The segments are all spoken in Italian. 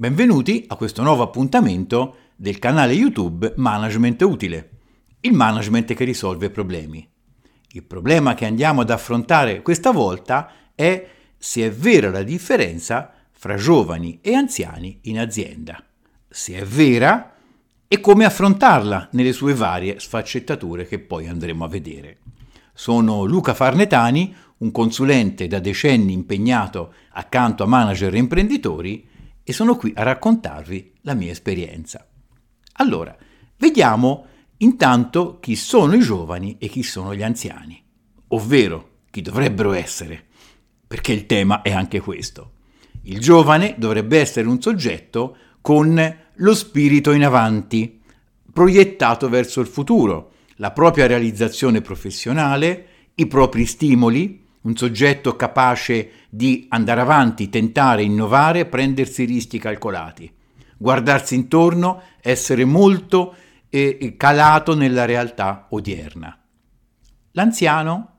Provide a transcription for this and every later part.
Benvenuti a questo nuovo appuntamento del canale YouTube Management Utile, il management che risolve problemi. Il problema che andiamo ad affrontare questa volta è se è vera la differenza fra giovani e anziani in azienda. Se è vera e come affrontarla nelle sue varie sfaccettature che poi andremo a vedere. Sono Luca Farnetani, un consulente da decenni impegnato accanto a manager e imprenditori e sono qui a raccontarvi la mia esperienza. Allora, vediamo intanto chi sono i giovani e chi sono gli anziani, ovvero chi dovrebbero essere, perché il tema è anche questo. Il giovane dovrebbe essere un soggetto con lo spirito in avanti, proiettato verso il futuro, la propria realizzazione professionale, i propri stimoli, un soggetto capace di andare avanti, tentare, innovare, prendersi rischi calcolati, guardarsi intorno, essere molto eh, calato nella realtà odierna. L'anziano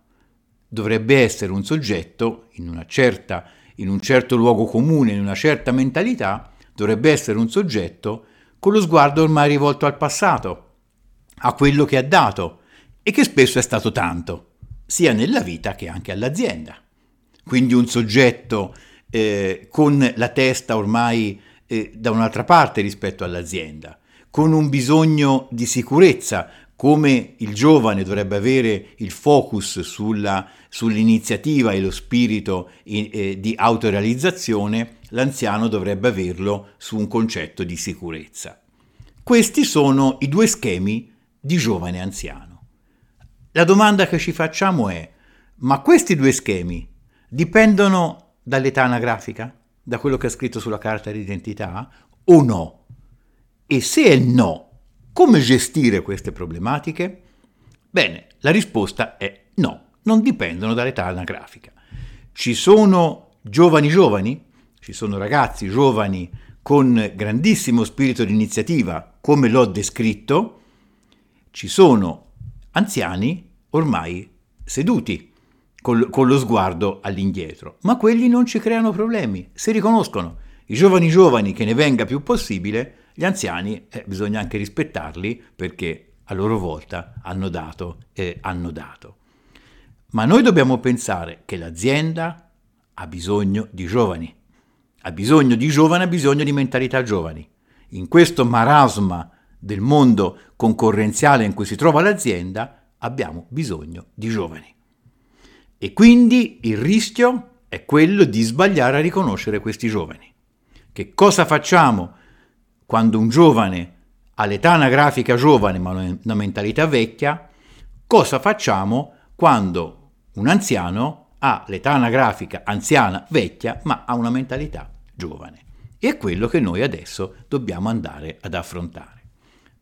dovrebbe essere un soggetto in, certa, in un certo luogo comune, in una certa mentalità, dovrebbe essere un soggetto con lo sguardo ormai rivolto al passato, a quello che ha dato e che spesso è stato tanto sia nella vita che anche all'azienda. Quindi un soggetto eh, con la testa ormai eh, da un'altra parte rispetto all'azienda, con un bisogno di sicurezza, come il giovane dovrebbe avere il focus sulla, sull'iniziativa e lo spirito in, eh, di autorealizzazione, l'anziano dovrebbe averlo su un concetto di sicurezza. Questi sono i due schemi di giovane anziano. La domanda che ci facciamo è, ma questi due schemi dipendono dall'età anagrafica, da quello che è scritto sulla carta d'identità, o no? E se è no, come gestire queste problematiche? Bene, la risposta è no, non dipendono dall'età anagrafica. Ci sono giovani giovani, ci sono ragazzi giovani con grandissimo spirito di iniziativa, come l'ho descritto, ci sono anziani ormai seduti col, con lo sguardo all'indietro, ma quelli non ci creano problemi, si riconoscono. I giovani giovani che ne venga più possibile, gli anziani eh, bisogna anche rispettarli perché a loro volta hanno dato e hanno dato. Ma noi dobbiamo pensare che l'azienda ha bisogno di giovani, ha bisogno di giovani, ha bisogno di mentalità giovani. In questo marasma del mondo concorrenziale in cui si trova l'azienda, abbiamo bisogno di giovani. E quindi il rischio è quello di sbagliare a riconoscere questi giovani. Che cosa facciamo quando un giovane ha l'età anagrafica giovane ma una mentalità vecchia? Cosa facciamo quando un anziano ha l'età anagrafica anziana vecchia ma ha una mentalità giovane? E è quello che noi adesso dobbiamo andare ad affrontare.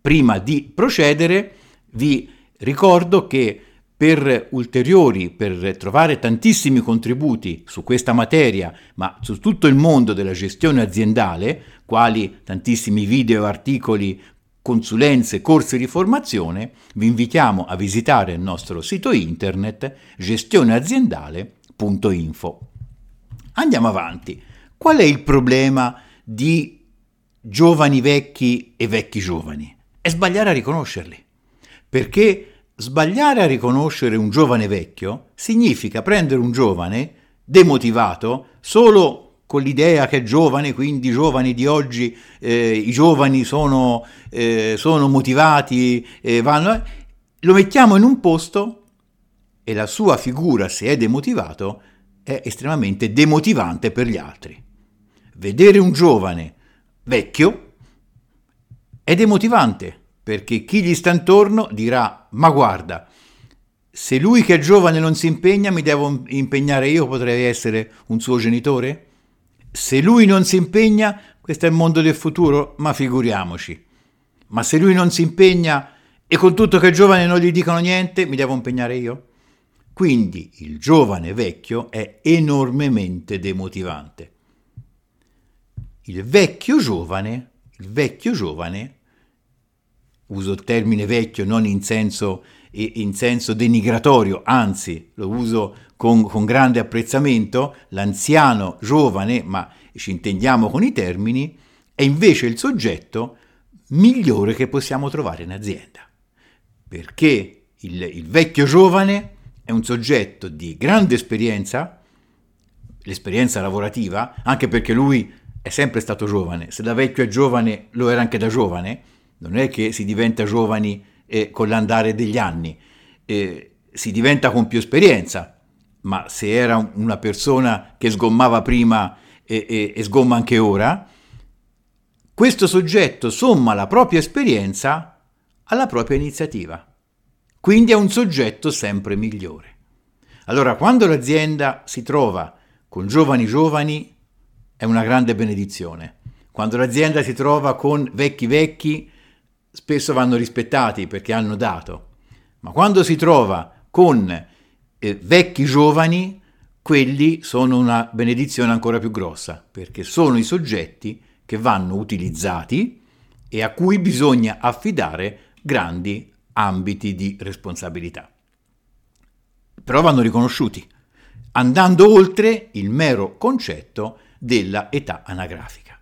Prima di procedere vi Ricordo che per ulteriori, per trovare tantissimi contributi su questa materia, ma su tutto il mondo della gestione aziendale, quali tantissimi video, articoli, consulenze, corsi di formazione, vi invitiamo a visitare il nostro sito internet gestioneaziendale.info. Andiamo avanti. Qual è il problema di giovani vecchi e vecchi giovani? È sbagliare a riconoscerli perché sbagliare a riconoscere un giovane vecchio significa prendere un giovane demotivato solo con l'idea che è giovane, quindi i giovani di oggi, eh, i giovani sono, eh, sono motivati, eh, vanno, lo mettiamo in un posto e la sua figura, se è demotivato, è estremamente demotivante per gli altri. Vedere un giovane vecchio è demotivante perché chi gli sta intorno dirà, ma guarda, se lui che è giovane non si impegna, mi devo impegnare io, potrei essere un suo genitore? Se lui non si impegna, questo è il mondo del futuro, ma figuriamoci. Ma se lui non si impegna e con tutto che è giovane non gli dicono niente, mi devo impegnare io? Quindi il giovane vecchio è enormemente demotivante. Il vecchio giovane, il vecchio giovane uso il termine vecchio non in senso, in senso denigratorio, anzi lo uso con, con, grande apprezzamento, l'anziano giovane, ma ci intendiamo con i termini, è invece il soggetto migliore che possiamo trovare in azienda, perché il, il vecchio giovane è un soggetto di grande esperienza, l'esperienza lavorativa, anche perché lui è sempre stato giovane, se da vecchio è giovane lo era anche da giovane, non è che si diventa giovani eh, con l'andare degli anni, eh, si diventa con più esperienza, ma se era una persona che sgommava prima e, e, e sgomma anche ora, questo soggetto somma la propria esperienza alla propria iniziativa. Quindi è un soggetto sempre migliore. Allora, quando l'azienda si trova con giovani giovani, è una grande benedizione. Quando l'azienda si trova con vecchi vecchi, spesso vanno rispettati perché hanno dato. Ma quando si trova con eh, vecchi giovani, quelli sono una benedizione ancora più grossa, perché sono i soggetti che vanno utilizzati e a cui bisogna affidare grandi ambiti di responsabilità. Però vanno riconosciuti, andando oltre il mero concetto della età anagrafica.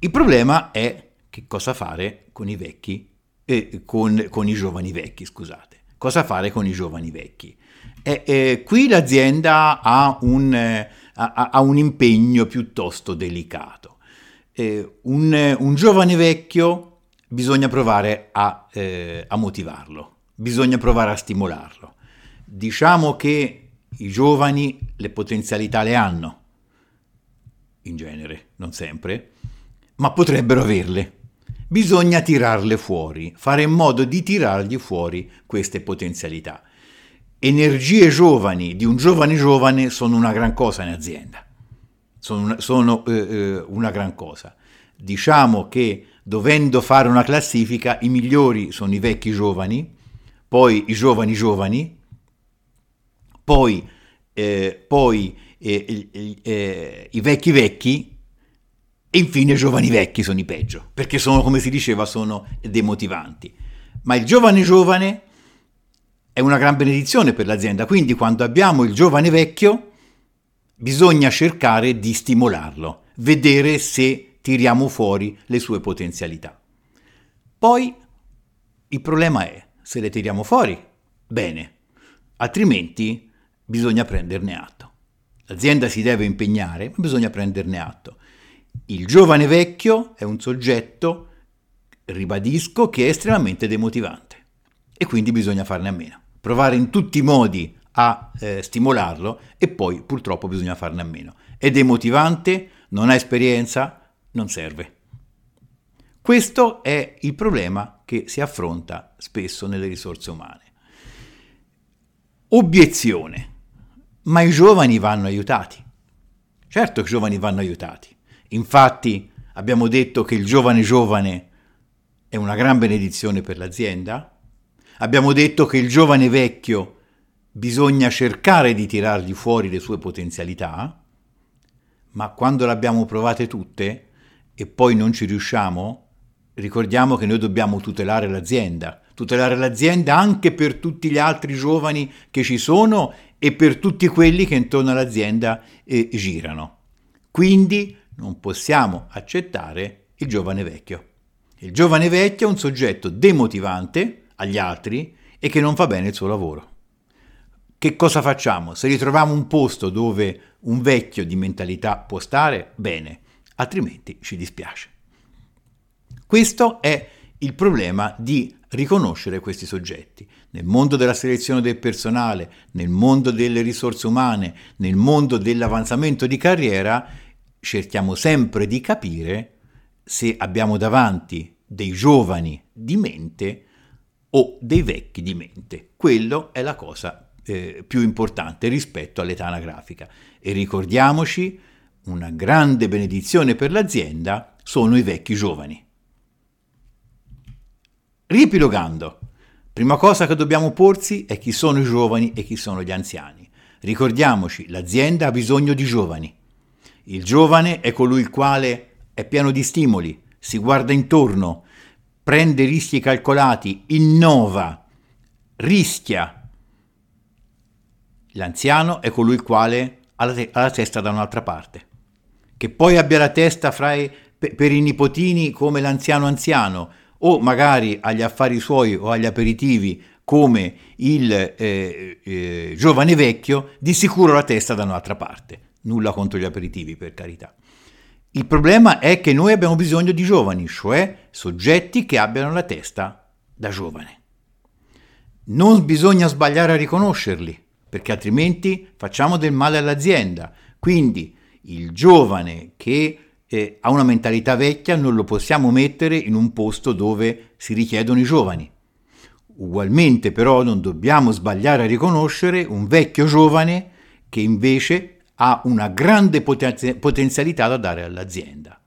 Il problema è che cosa fare con i vecchi, eh, con, con, i giovani vecchi, scusate. Cosa fare con i giovani vecchi? Eh, eh, qui l'azienda ha un, ha, ha un, impegno piuttosto delicato. Eh, un, un giovane vecchio bisogna provare a, eh, a motivarlo, bisogna provare a stimolarlo. Diciamo che i giovani le potenzialità le hanno, in genere, non sempre, ma potrebbero averle. Bisogna tirarle fuori, fare in modo di tirargli fuori queste potenzialità. Energie giovani di un giovane giovane sono una gran cosa in azienda, sono una, sono, eh, eh una gran cosa. Diciamo che dovendo fare una classifica, i migliori sono i vecchi giovani, poi i giovani giovani, poi, eh, poi eh, eh, i vecchi vecchi e infine giovani vecchi sono i peggio, perché sono, come si diceva, sono demotivanti. Ma il giovane giovane è una gran benedizione per l'azienda, quindi quando abbiamo il giovane vecchio bisogna cercare di stimolarlo, vedere se tiriamo fuori le sue potenzialità. Poi il problema è, se le tiriamo fuori, bene, altrimenti bisogna prenderne atto. L'azienda si deve impegnare, ma bisogna prenderne atto. Il giovane vecchio è un soggetto, ribadisco, che è estremamente demotivante e quindi bisogna farne a meno. Provare in tutti i modi a eh, stimolarlo e poi purtroppo bisogna farne a meno. È demotivante, non ha esperienza, non serve. Questo è il problema che si affronta spesso nelle risorse umane. Obiezione. Ma i giovani vanno aiutati. Certo che i giovani vanno aiutati. Infatti abbiamo detto che il giovane giovane è una gran benedizione per l'azienda. Abbiamo detto che il giovane vecchio bisogna cercare di tirargli fuori le sue potenzialità, ma quando le abbiamo provate tutte, e poi non ci riusciamo, ricordiamo che noi dobbiamo tutelare l'azienda, tutelare l'azienda anche per tutti gli altri giovani che ci sono e per tutti quelli che intorno all'azienda eh, girano. Quindi non possiamo accettare il giovane vecchio. Il giovane vecchio è un soggetto demotivante agli altri e che non fa bene il suo lavoro. Che cosa facciamo? Se ritroviamo un posto dove un vecchio di mentalità può stare, bene altrimenti ci dispiace. Questo è il problema di riconoscere questi soggetti. Nel mondo della selezione del personale, nel mondo delle risorse umane, nel mondo dell'avanzamento di carriera, cerchiamo sempre di capire se abbiamo davanti dei giovani di mente o dei vecchi di mente. Quello è la cosa eh, più importante rispetto all'età anagrafica. E ricordiamoci una grande benedizione per l'azienda sono i vecchi giovani. Riepilogando, prima cosa che dobbiamo porsi è chi sono i giovani e chi sono gli anziani. Ricordiamoci, l'azienda ha bisogno di giovani. Il giovane è colui il quale è pieno di stimoli, si guarda intorno, prende rischi calcolati, innova, rischia. L'anziano è colui il quale ha la, te- ha la testa da un'altra parte che poi abbia la testa i, pe- per i nipotini come l'anziano anziano o magari agli affari suoi o agli aperitivi come il eh, eh, giovane vecchio, di sicuro la testa da un'altra parte. Nulla contro gli aperitivi, per carità. Il problema è che noi abbiamo bisogno di giovani, cioè soggetti che abbiano la testa da giovane. Non bisogna sbagliare a riconoscerli, perché altrimenti facciamo del male all'azienda. Quindi il giovane che eh, ha una mentalità vecchia non lo possiamo mettere in un posto dove si richiedono i giovani. Ugualmente però non dobbiamo sbagliare a riconoscere un vecchio giovane che invece ha una grande poten- potenzialità da dare all'azienda.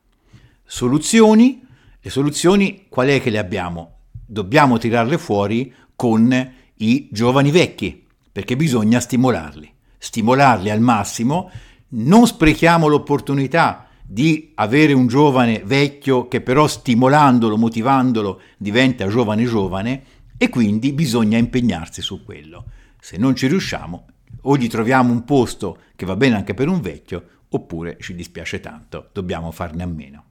Soluzioni? Le soluzioni qual è che le abbiamo? Dobbiamo tirarle fuori con i giovani vecchi, perché bisogna stimolarli. Stimolarli al massimo, non sprechiamo l'opportunità di avere un giovane vecchio che però stimolandolo, motivandolo, diventa giovane giovane e quindi bisogna impegnarsi su quello. Se non ci riusciamo, o gli troviamo un posto che va bene anche per un vecchio, oppure ci dispiace tanto, dobbiamo farne a meno.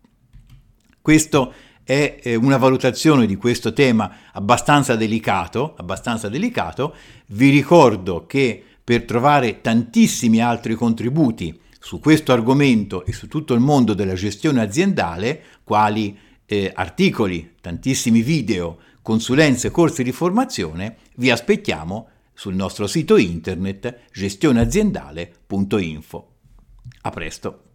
Questo è eh, una valutazione di questo tema abbastanza delicato, abbastanza delicato. Vi ricordo che per trovare tantissimi altri contributi su questo argomento e su tutto il mondo della gestione aziendale, quali eh, articoli, tantissimi video, consulenze, corsi di formazione, vi aspettiamo sul nostro sito internet gestioneaziendale.info. A presto!